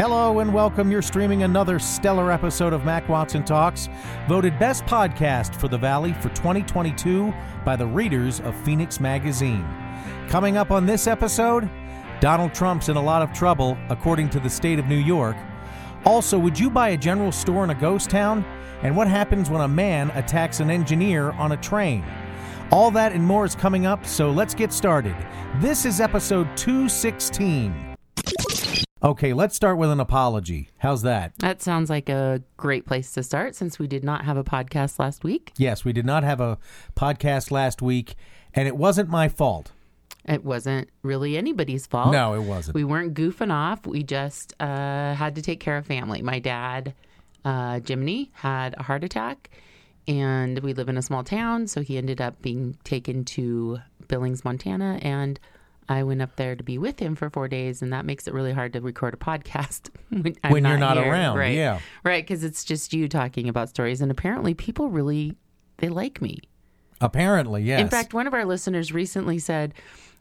Hello and welcome. You're streaming another stellar episode of Mac Watson Talks, voted best podcast for the Valley for 2022 by the readers of Phoenix Magazine. Coming up on this episode, Donald Trump's in a lot of trouble, according to the state of New York. Also, would you buy a general store in a ghost town? And what happens when a man attacks an engineer on a train? All that and more is coming up, so let's get started. This is episode 216. Okay, let's start with an apology. How's that? That sounds like a great place to start since we did not have a podcast last week. Yes, we did not have a podcast last week, and it wasn't my fault. It wasn't really anybody's fault. No, it wasn't. We weren't goofing off. We just uh, had to take care of family. My dad, uh, Jiminy, had a heart attack, and we live in a small town, so he ended up being taken to Billings, Montana, and I went up there to be with him for four days, and that makes it really hard to record a podcast when, When you're not here. around, Right. yeah. right, because it's just you talking about stories, and apparently people really they like me. Apparently, yes. In fact, one of our listeners recently said,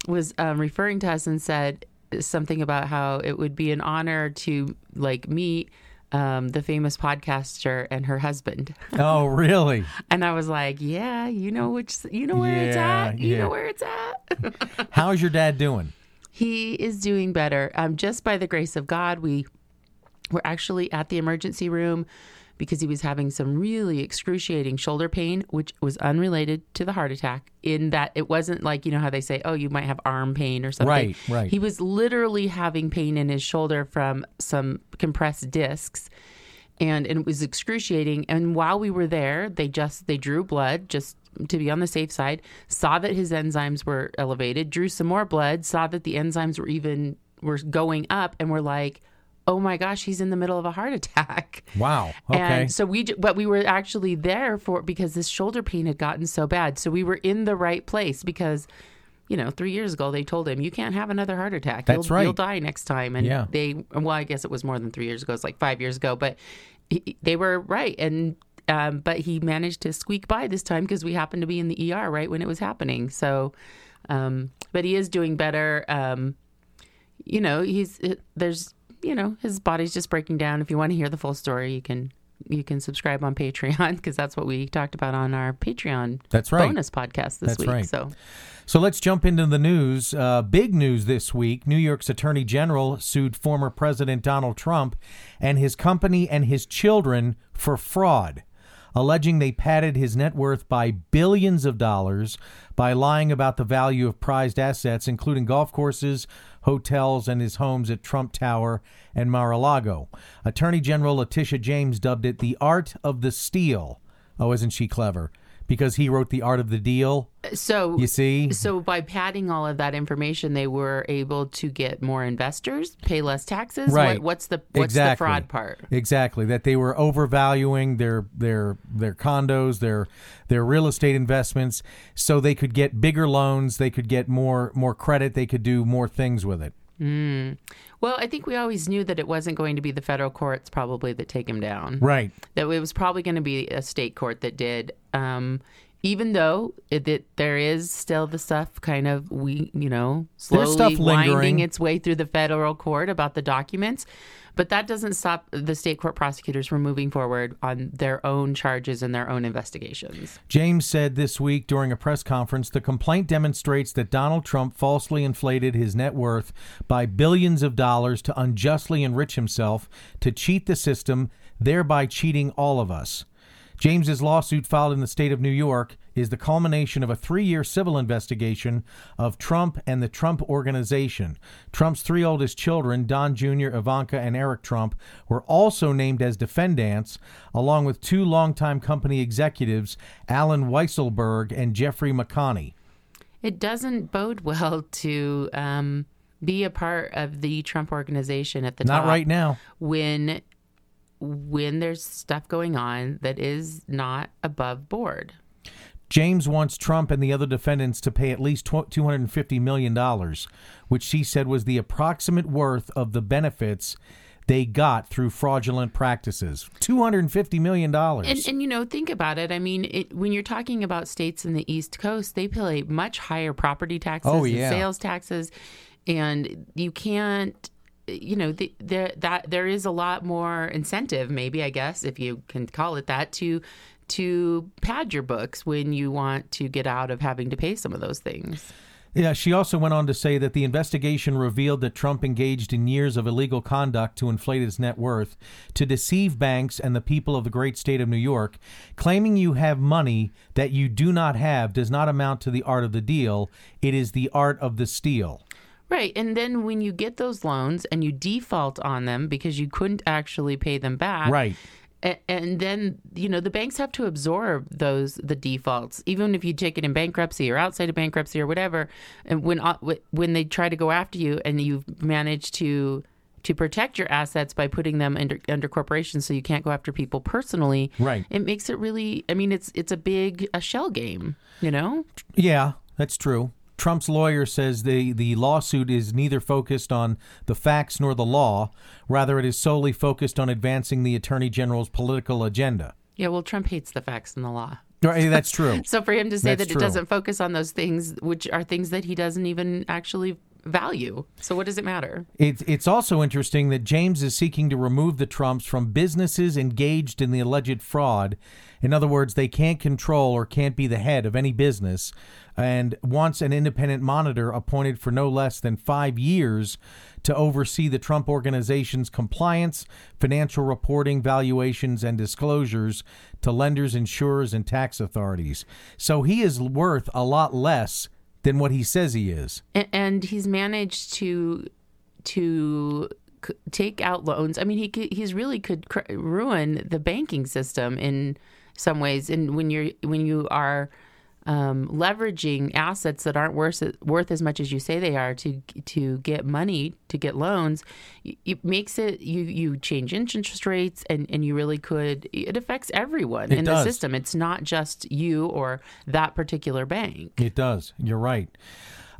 was um, referring to us and said something about how it would be an honor to like meet um, the famous podcaster and her husband. oh, really? And I was like, yeah, you know which, you know where it's at. You yeah. know where it's at. How's your dad doing? he is doing better. Um, just by the grace of God, we were actually at the emergency room because he was having some really excruciating shoulder pain, which was unrelated to the heart attack. In that it wasn't like you know how they say, "Oh, you might have arm pain or something." Right, right. He was literally having pain in his shoulder from some compressed discs. And, and it was excruciating. And while we were there, they just they drew blood just to be on the safe side. Saw that his enzymes were elevated. Drew some more blood. Saw that the enzymes were even were going up. And we're like, oh my gosh, he's in the middle of a heart attack. Wow. Okay. And so we, but we were actually there for because this shoulder pain had gotten so bad. So we were in the right place because, you know, three years ago they told him you can't have another heart attack. That's you'll, right. You'll die next time. And Yeah. they, well, I guess it was more than three years ago. It's like five years ago, but he, they were right. And um, but he managed to squeak by this time because we happened to be in the ER right when it was happening. So, um, but he is doing better. Um, you know, he's there's you know his body's just breaking down. If you want to hear the full story, you can you can subscribe on Patreon because that's what we talked about on our Patreon That's right. bonus podcast this That's week. right. So So let's jump into the news. Uh, big news this week New York's Attorney General sued former President Donald Trump and his company and his children for fraud, alleging they padded his net worth by billions of dollars by lying about the value of prized assets, including golf courses, hotels, and his homes at Trump Tower and Mar a Lago. Attorney General Letitia James dubbed it the art of the steal. Oh, isn't she clever? Because he wrote The Art of the Deal. so You see? So by padding all of that information, they were able to get more investors, pay less taxes. Right. What, what's the what's exactly. the fraud part? Exactly. That they were overvaluing their their their condos, their their real estate investments, so they could get bigger loans, they could get more more credit, they could do more things with it. Well, I think we always knew that it wasn't going to be the federal courts probably that take him down. Right. that it was probably going to be a state court that did. Um, even though it, that there is still the stuff kind of we you know slowly stuff winding its way through the federal court about the documents, but that doesn't stop the state court prosecutors from moving forward on their own charges and their own investigations. James said this week during a press conference the complaint demonstrates that Donald Trump falsely inflated his net worth by billions of dollars to unjustly enrich himself, to cheat the system, thereby cheating all of us. James's lawsuit filed in the state of New York is the culmination of a three-year civil investigation of Trump and the Trump Organization. Trump's three oldest children, Don Jr., Ivanka, and Eric Trump, were also named as defendants, along with two longtime company executives, Allen Weisselberg and Jeffrey McConney. It doesn't bode well to um, be a part of the Trump organization at the Not top right now. when when there's stuff going on that is not above board. James wants Trump and the other defendants to pay at least $250 million, which she said was the approximate worth of the benefits they got through fraudulent practices. $250 million. And, and you know, think about it. I mean, it, when you're talking about states in the East Coast, they pay much higher property taxes Oh, and sales taxes, and you can't you know, the, the, that there is a lot more incentive, maybe I guess, if you can call it that, to to pad your books when you want to get out of having to pay some of those things. Yeah, she also went on to say that the investigation revealed that Trump engaged in years of illegal conduct to inflate his net worth, to deceive banks and the people of the great state of New York. Claiming you have money that you do not have does not amount to the art of the deal, it is the art of the steal. Right. And then when you get those loans and you default on them because you couldn't actually pay them back. Right. And then you know the banks have to absorb those the defaults, even if you take it in bankruptcy or outside of bankruptcy or whatever. And when uh, when they try to go after you, and you've managed to to protect your assets by putting them under under corporations, so you can't go after people personally. Right. It makes it really. I mean, it's it's a big a shell game. You know. Yeah, that's true. Trump's lawyer says the, the lawsuit is neither focused on the facts nor the law. Rather, it is solely focused on advancing the attorney general's political agenda. Yeah. Well, Trump hates the facts and the law. Right, that's true. So for him to say That's that true. it doesn't focus on those things, which are things that he doesn't even actually value. So what does it matter? It's it's also interesting that James is seeking to remove the Trumps from businesses engaged in the alleged fraud. In other words, they can't control or can't be the head of any business, and wants an independent monitor appointed for no less than five years to oversee the Trump organization's compliance, financial reporting, valuations, and disclosures to lenders, insurers, and tax authorities. So he is worth a lot less than what he says he is. And, he's managed to to take out loans. I mean, he he's really could ruin the banking system in some ways. And when you're when you are um, leveraging assets that aren't worth worth as much as you say they are to to get money to get loans, it, makes it you you change interest rates and and you really could it affects everyone It in does. the system. It's not just you or that particular bank. It does. You're right.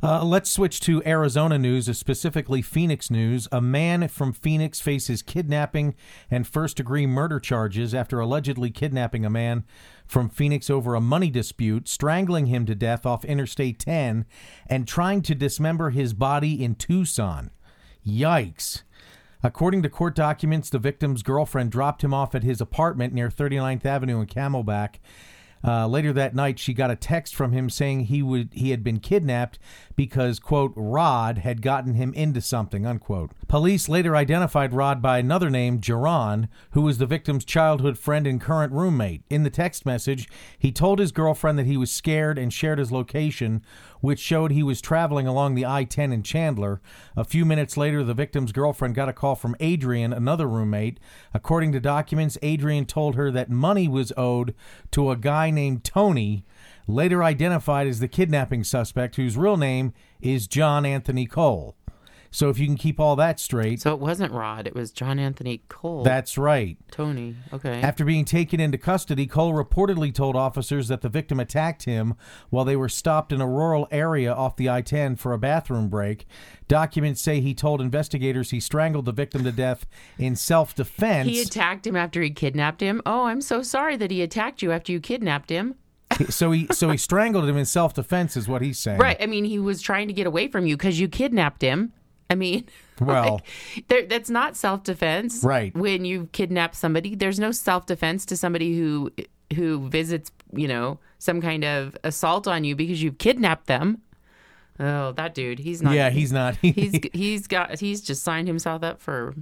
Uh, let's switch to Arizona news, uh, specifically Phoenix news. A man from Phoenix faces kidnapping and first degree murder charges after allegedly kidnapping a man from Phoenix over a money dispute, strangling him to death off Interstate 10, and trying to dismember his body in Tucson. Yikes. According to court documents, the victim's girlfriend dropped him off at his apartment near 39th Avenue in Camelback. Uh, later that night, she got a text from him saying he would he had been kidnapped because quote Rod had gotten him into something unquote. Police later identified Rod by another name, Jaron, who was the victim's childhood friend and current roommate. In the text message, he told his girlfriend that he was scared and shared his location, which showed he was traveling along the I-10 in Chandler. A few minutes later, the victim's girlfriend got a call from Adrian, another roommate. According to documents, Adrian told her that money was owed to a guy named Tony, later identified as the kidnapping suspect, whose real name is John Anthony Cole. So if you can keep all that straight, So it wasn't Rod; it was John Anthony Cole. that's right. Tony. Okay. After being taken into custody, Cole reportedly told officers that the victim attacked him while they were stopped in a rural area off the I 10 for a bathroom break. Documents say he told investigators he strangled the victim to death in self defense. he attacked him after he kidnapped him. Oh, I'm so sorry that he attacked you after you kidnapped him. so he so he strangled him in self defense, is what he's saying. Right. I mean, he was trying to get away from you because you kidnapped him. I mean, Well- like, that's not self defense. Right. When you kidnap somebody, there's no self defense to somebody who who visits, you know, some kind of assault on you because you've kidnapped them. Oh, that dude, he's not. Yeah, he's not. he's he's got he's just signed himself up for,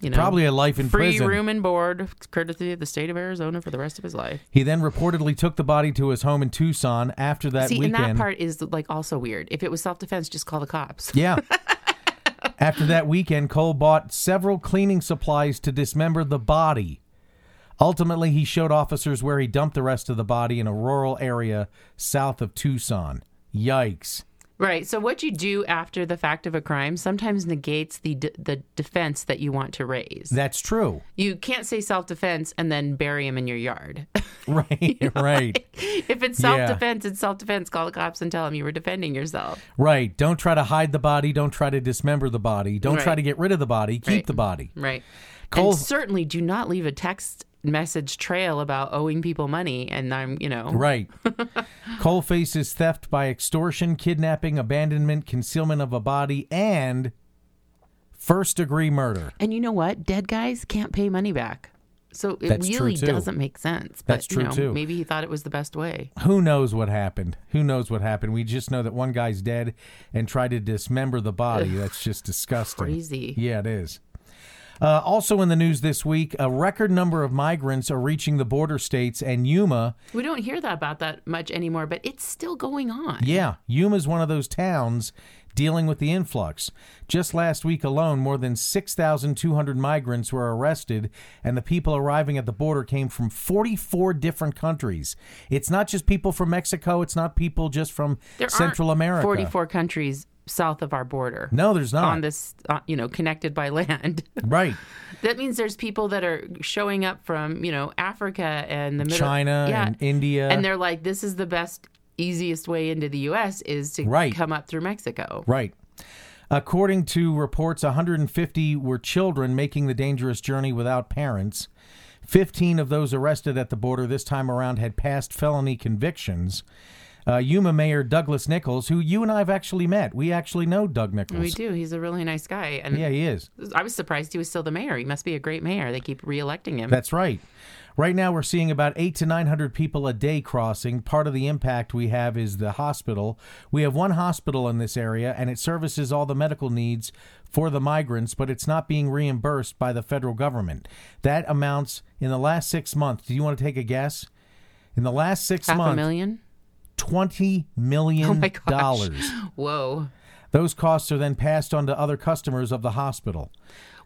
you know, probably a life in free prison. room and board, courtesy of the state of Arizona for the rest of his life. He then reportedly took the body to his home in Tucson after that See, weekend. and that part is like also weird. If it was self defense, just call the cops. Yeah. After that weekend, Cole bought several cleaning supplies to dismember the body. Ultimately, he showed officers where he dumped the rest of the body in a rural area south of Tucson. Yikes. Right. So what you do after the fact of a crime sometimes negates the d- the defense that you want to raise. That's true. you can't say self defense and then bury him in your yard. Right, right, if it's self defense, it's self defense. Call the cops and tell them you were defending yourself. right. Don't try to hide the body. Don't try to dismember the body. Don't try to get rid of the body. Keep Right. the body. Right. Cole- And certainly do not leave a text message trail about owing people money. And I'm, you know, Right. Cole faces theft by extortion, kidnapping, abandonment, concealment of a body, and First degree murder. And you know what? Dead guys can't pay money back. So it That's really doesn't make sense. But, That's true, you know, too. Maybe he thought it was the best way. Who knows what happened? Who knows what happened? We just know that one guy's dead and tried to dismember the body. That's just disgusting. Crazy. Yeah, it is. Uh, also in the news this week, a record number of migrants are reaching the border states, and Yuma, We don't hear that about that much anymore, but it's still going on. yeah, Yuma is one of those towns dealing with the influx. Just last week alone, more than 6,200 migrants were arrested, and the people arriving at the border came from 44 different countries. It's not just people from Mexico, it's not people just from There Central America. 44 countries south of our border. No, there's not. On this, uh, you know, connected by land. right. that means there's people that are showing up from, you know, Africa and the middle, China yeah, and India. and they're like, this is the best, easiest way into the U.S. is to Right. come up through Mexico. Right. According to reports, 150 were children making the dangerous journey without parents. 15 of those arrested at the border this time around had past felony convictions. Uh, Yuma Mayor Douglas Nicholls, who you and I have actually met, we actually know Doug Nicholls. We do. He's a really nice guy, and Yeah, he is. I was surprised he was still the mayor. He must be a great mayor. They keep reelecting him. That's right. Right now, we're seeing about eight to 900 people a day crossing. Part of the impact we have is the hospital. We have one hospital in this area, and it services all the medical needs for the migrants, but it's not being reimbursed by the federal government. That amounts in the last six months. Do you want to take a guess? In the last six Half a months, million. $20 million. Oh. Whoa. Those costs are then passed on to other customers of the hospital.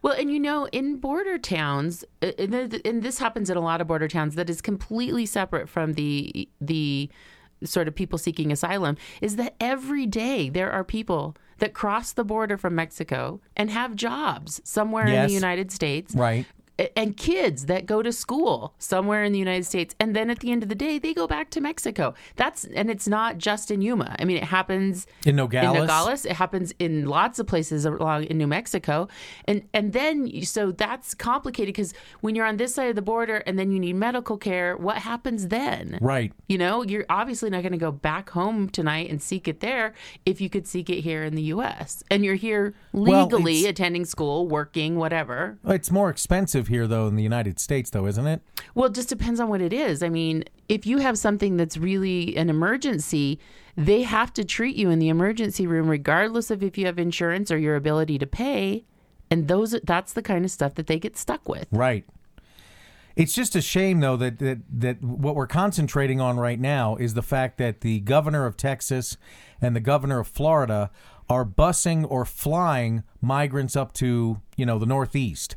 Well, and you know, in border towns, uh, and this happens in a lot of border towns that is completely separate from the the sort of people seeking asylum, is that every day there are people that cross the border from Mexico and have jobs somewhere in the United States. Right. And kids that go to school somewhere in the United States, and then at the end of the day, they go back to Mexico. That's and it's not just in Yuma. I mean, it happens In Nogales. in Nogales. It happens in lots of places along in New Mexico, and and then so that's complicated because when you're on this side of the border and then you need medical care, what happens then? Right. You know, you're obviously not going to go back home tonight and seek it there if you could seek it here in the U.S. and you're here legally it's- attending school, working, whatever. It's more expensive here, though, in the United States, though, isn't it? Well, it just depends on what it is. I mean, if you have something that's really an emergency, they have to treat you in the emergency room regardless of if you have insurance or your ability to pay. And those that's the kind of stuff that they get stuck with. Right. It's just a shame, though, that, that that what we're concentrating on right now is the fact that the governor of Texas and the governor of Florida are busing or flying migrants up to you know the Northeast,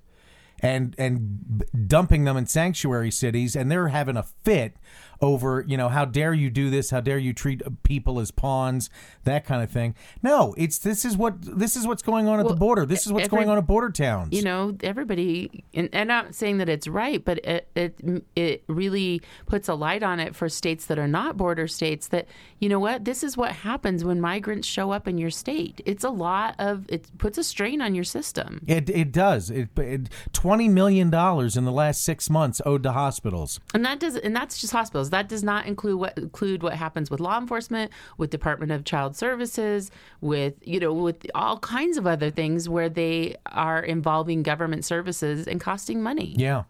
and and dumping them in sanctuary cities, and they're having a fit over you know how dare you do this? How dare you treat people as pawns? That kind of thing. No, it's this is what this is what's going on at the border. This is what's every- going on at border towns. You know, everybody, and, and I'm not saying that it's right, but it, it it really puts a light on it for states that are not border states. That you know what, this is what happens when migrants show up in your state. It's a lot of it puts a strain on your system. It it does. It, it twenty million dollars in the last six months owed to hospitals. And that does, and that's just hospitals. That does not include what include what happens with law enforcement, with Department of Child Services, with you know, with all kinds of other things where they are involving government services and costing money. Yeah.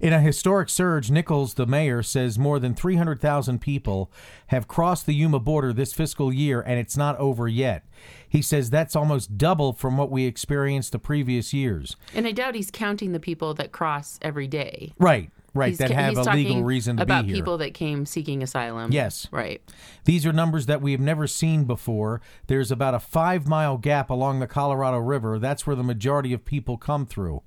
In a historic surge, Nicholls, the mayor, says more than 300,000 people have crossed the Yuma border this fiscal year, and it's not over yet. He says that's almost double from what we experienced the previous years. And I doubt he's counting the people that cross every day. Right, right, He's, that have a legal reason to about be here. people that came seeking asylum. Yes. right. These are numbers that we have never seen before. There's about a five mile gap along the Colorado River. That's where the majority of people come through.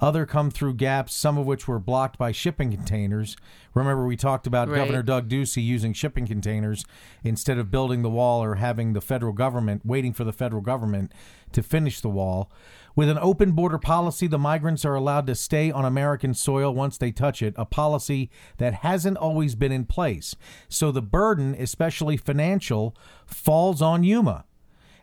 Other come through gaps, some of which were blocked by shipping containers. Remember, we talked about Right. Governor Doug Ducey using shipping containers instead of building the wall or having the federal government, waiting for the federal government to finish the wall. With an open border policy, the migrants are allowed to stay on American soil once they touch it, a policy that hasn't always been in place. So the burden, especially financial, falls on Yuma.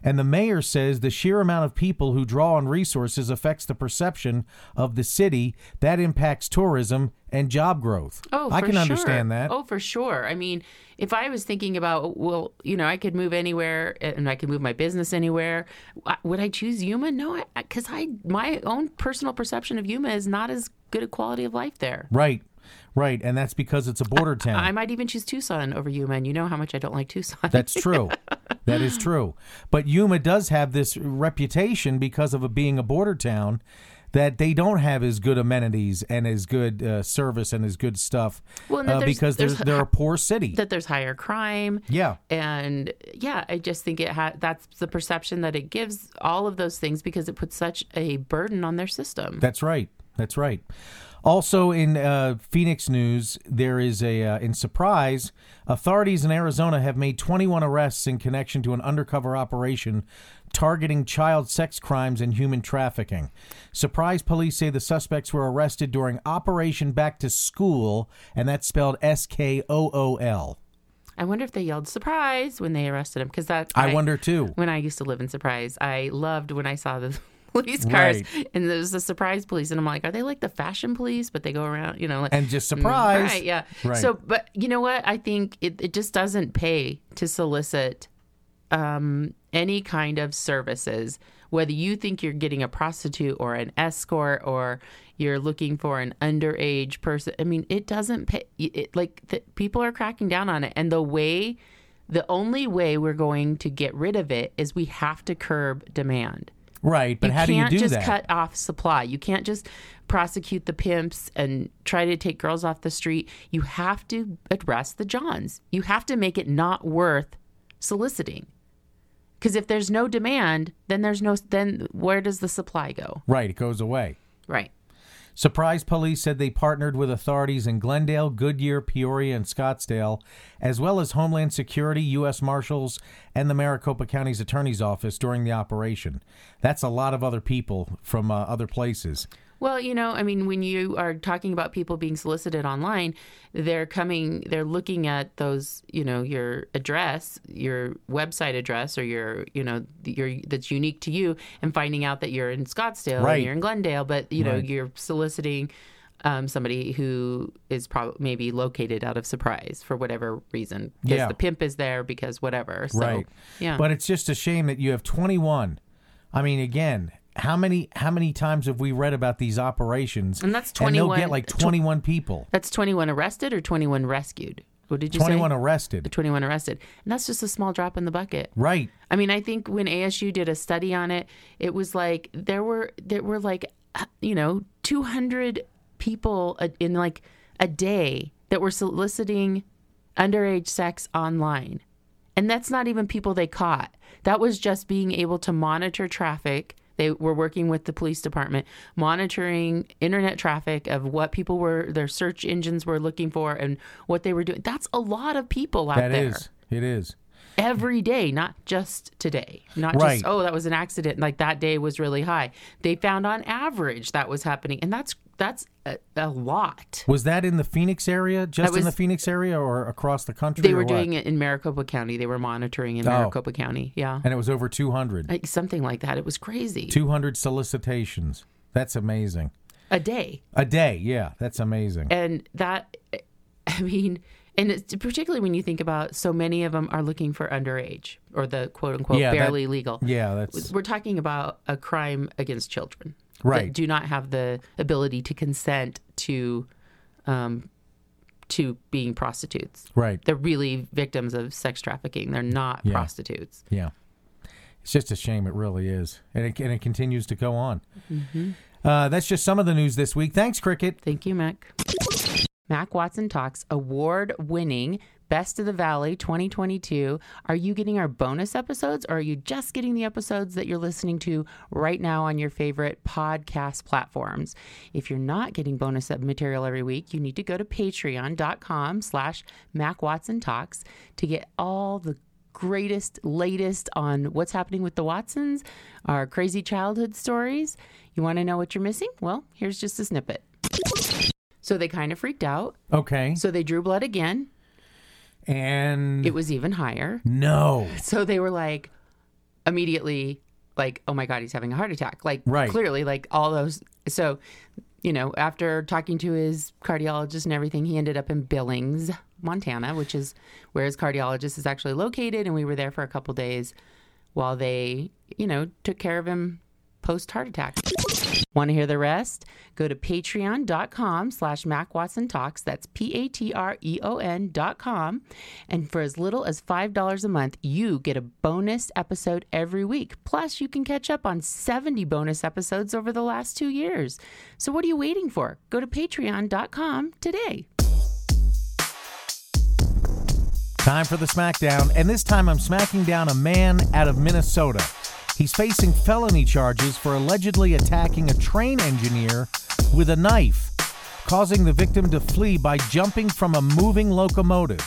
And the mayor says the sheer amount of people who draw on resources affects the perception of the city. That impacts tourism and job growth. Oh, I can sure. understand that. Oh, for sure. I mean, if I was thinking about, well, you know, I could move anywhere and I could move my business anywhere, would I choose Yuma? No, because I, my own personal perception of Yuma is not as good a quality of life there. Right, right. And that's because it's a border town. I might even choose Tucson over Yuma, and you know how much I don't like Tucson. That's true. that is true. But Yuma does have this reputation because of it being a border town that they don't have as good amenities and as good uh, service and as good stuff Well, uh, there's- because they're, there's- they're a poor city. that there's higher crime. yeah. and yeah i just think it ha- that's the perception that it gives all of those things because it puts such a burden on their system That's right. That's right. Also in uh, Phoenix news, there is a uh, in surprise, authorities in Arizona have made 21 arrests in connection to an undercover operation targeting child sex crimes and human trafficking. Surprise police say the suspects were arrested during Operation Back to School, and that's spelled S K O O L. i wonder if they yelled surprise when they arrested him because that I wonder too. when i used to live in surprise i loved when i saw the police cars Right. and there's the surprise police and i'm like are they like the fashion police but they go around you know like And just surprise. Right, yeah. Right. So, but you know what? I think it, it just doesn't pay to solicit um, any kind of services, whether you think you're getting a prostitute or an escort or you're looking for an underage person. I mean, it doesn't pay. It, like the, people are cracking down on it, and the way, the only way we're going to get rid of it is we have to curb demand Right, but you how do you do that? You can't just that? cut off supply. You can't just prosecute the pimps and try to take girls off the street. You have to address the Johns. You have to make it not worth soliciting. Because if there's no demand, then there's no then where does the supply go? right, it goes away. Right. Surprise police said they partnered with authorities in Glendale, Goodyear, Peoria, and Scottsdale, as well as Homeland Security, U.S. Marshals, and the Maricopa County's Attorney's Office during the operation. That's a lot of other people from uh, other places. Well, you know, I mean, when you are talking about people being solicited online, they're coming, they're looking at those, you know, your address, your website address, or your, you know, your that's unique to you, and finding out that you're in Scottsdale Right. and you're in Glendale, but you know, Right. you're soliciting um, somebody who is probably maybe located out of surprise for whatever reason, because Yeah. the pimp is there, because whatever. So, right. Yeah. But it's just a shame that you have 21. I mean, again, how many how many times have we read about these operations? And that's And they'll 21 get like tw- 21 people. that's 21 arrested or 21 rescued. What did you 21 say? arrested. 21 arrested. And that's just a small drop in the bucket. Right. I mean, I think when ASU did a study on it, it was like there were there were like uh, you know 200 people in like a day that were soliciting underage sex online. And that's not even people they caught. That was just being able to monitor traffic. They were working with the police department, monitoring internet traffic of what people were, their search engines were looking for and what they were doing. That's a lot of people out That there is. It is. Every day, not just today. Not Right. just oh, that was an accident. Like that day was really high. They found on average that was happening, and that's that's a, a lot. Was that in the Phoenix area? Just in the Phoenix area or across the country? They were doing it in Maricopa County. They were monitoring in Oh. Maricopa County. Yeah, And it was over 200. like something like that. It was crazy. 200 solicitations. That's amazing. A day, A day, yeah, that's amazing. and that I mean. And it's particularly when you think about so many of them are looking for underage or the quote unquote Yeah, that- barely legal. Yeah, that's We're talking about a crime against children. Right. That do not have the ability to consent to um, to being prostitutes. right. They're really victims of sex trafficking. They're not Yeah. prostitutes. Yeah. It's just a shame. It really is. And it, and it continues to go on. Mm-hmm. Uh, that's just some of the news this week. Thanks, Cricket. Thank you, Mac. Mac Watson Talks award winning Best of the Valley 2022. Are you getting our bonus episodes or are you just getting the episodes that you're listening to right now on your favorite podcast platforms? If you're not getting bonus material every week, you need to go to patreon.com slash Mac Watson Talks to get all the greatest, latest on what's happening with the Watsons, our crazy childhood stories. You want to know what you're missing? Well, here's just a snippet. So they kind of freaked out. Okay. So they drew blood again. And It was even higher. no. So they were like, immediately like, oh my God, he's having a heart attack. Like, Right. clearly, like all those. So, you know, after talking to his cardiologist and everything, he ended up in Billings, Montana, which is where his cardiologist is actually located. And we were there for a couple days while they, you know, took care of him post heart attack. Want to hear the rest? Go to patreon.com slash Mac Watson Talks. That's P-A-T-R-E-O-N dot com. And for as little as $5 a month, you get a bonus episode every week. Plus, you can catch up on 70 bonus episodes over the last two years. So what are you waiting for? Go to patreon.com today. Time for the smackdown, and this time I'm smacking down a man out of Minnesota. He's facing felony charges for allegedly attacking a train engineer with a knife, causing the victim to flee by jumping from a moving locomotive.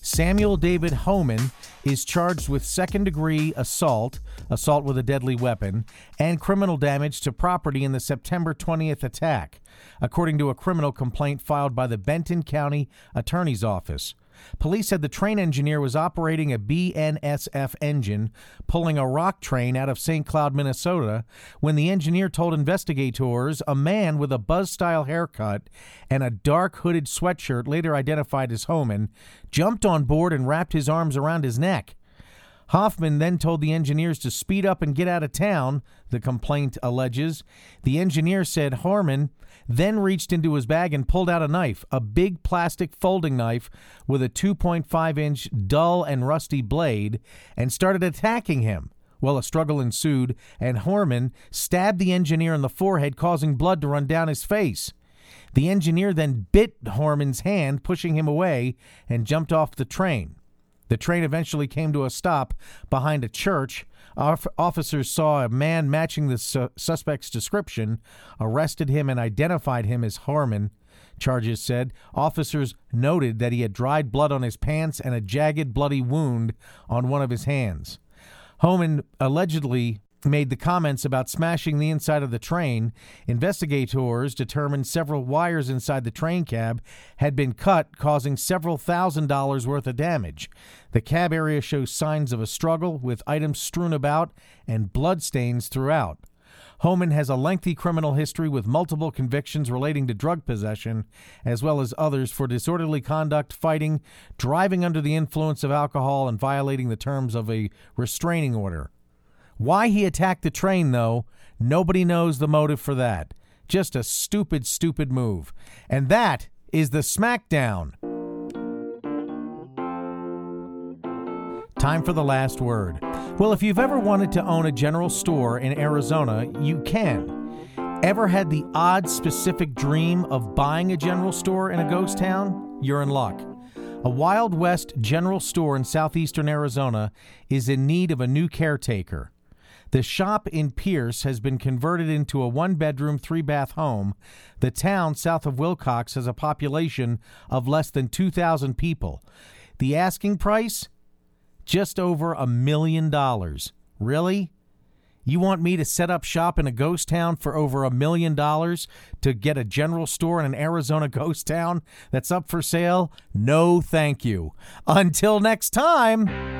Samuel David Homan is charged with second degree assault, assault with a deadly weapon, and criminal damage to property in the September 20th attack, according to a criminal complaint filed by the Benton County Attorney's Office. Police said the train engineer was operating a BNSF engine pulling a rock train out of St. Cloud, Minnesota, when the engineer told investigators a man with a buzz style haircut and a dark hooded sweatshirt, later identified as Homan, jumped on board and wrapped his arms around his neck. Hoffman then told the engineers to speed up and get out of town, the complaint alleges. The engineer said Harmon then reached into his bag and pulled out a knife, a big plastic folding knife with a 2.5 inch dull and rusty blade, and started attacking him. Well, a struggle ensued, and Harmon stabbed the engineer in the forehead, causing blood to run down his face. The engineer then bit Harmon's hand, pushing him away, and jumped off the train. The train eventually came to a stop behind a church. Officers saw a man matching the su- suspect's description, arrested him, and identified him as Harmon. Charges said officers noted that he had dried blood on his pants and a jagged, bloody wound on one of his hands. Homan allegedly made the comments about smashing the inside of the train. Investigators determined several wires inside the train cab had been cut, causing several thousand dollars worth of damage. The cab area shows signs of a struggle, with items strewn about and bloodstains throughout. Homan has a lengthy criminal history with multiple convictions relating to drug possession, as well as others for disorderly conduct, fighting, driving under the influence of alcohol, and violating the terms of a restraining order. Why he attacked the train, though, nobody knows the motive for that. Just a stupid, stupid move. And that is the SmackDown. Time for the last word. Well, if you've ever wanted to own a general store in Arizona, you can. Ever had the odd, specific dream of buying a general store in a ghost town? You're in luck. A Wild West general store in southeastern Arizona is in need of a new caretaker. The shop in Pearce has been converted into a one bedroom, three bath home. The town south of Willcox has a population of less than 2,000 people. The asking price? Just over a million dollars. Really? You want me to set up shop in a ghost town for over a million dollars to get a general store in an Arizona ghost town that's up for sale? No, thank you. Until next time.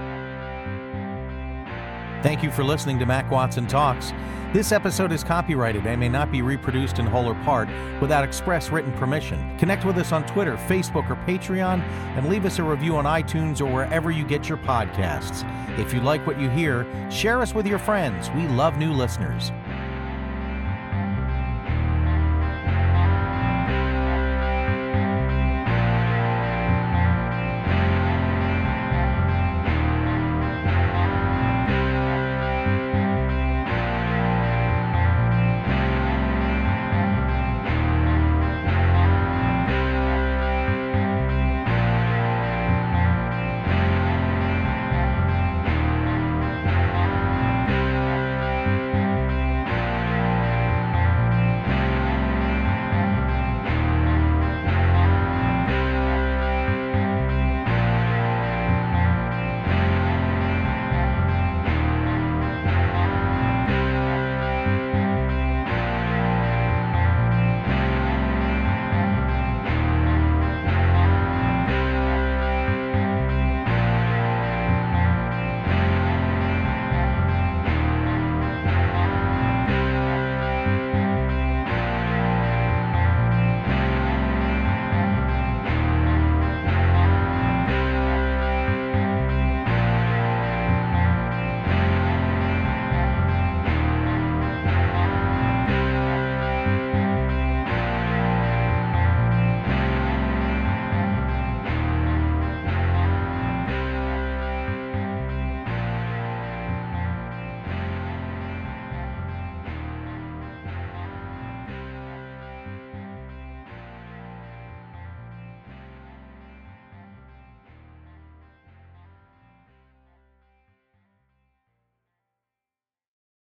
Thank you for listening to Mac Watson Talks. This episode is copyrighted and may not be reproduced in whole or part without express written permission. Connect with us on Twitter, Facebook, or Patreon, and leave us a review on iTunes or wherever you get your podcasts. If you like what you hear, share us with your friends. We love new listeners.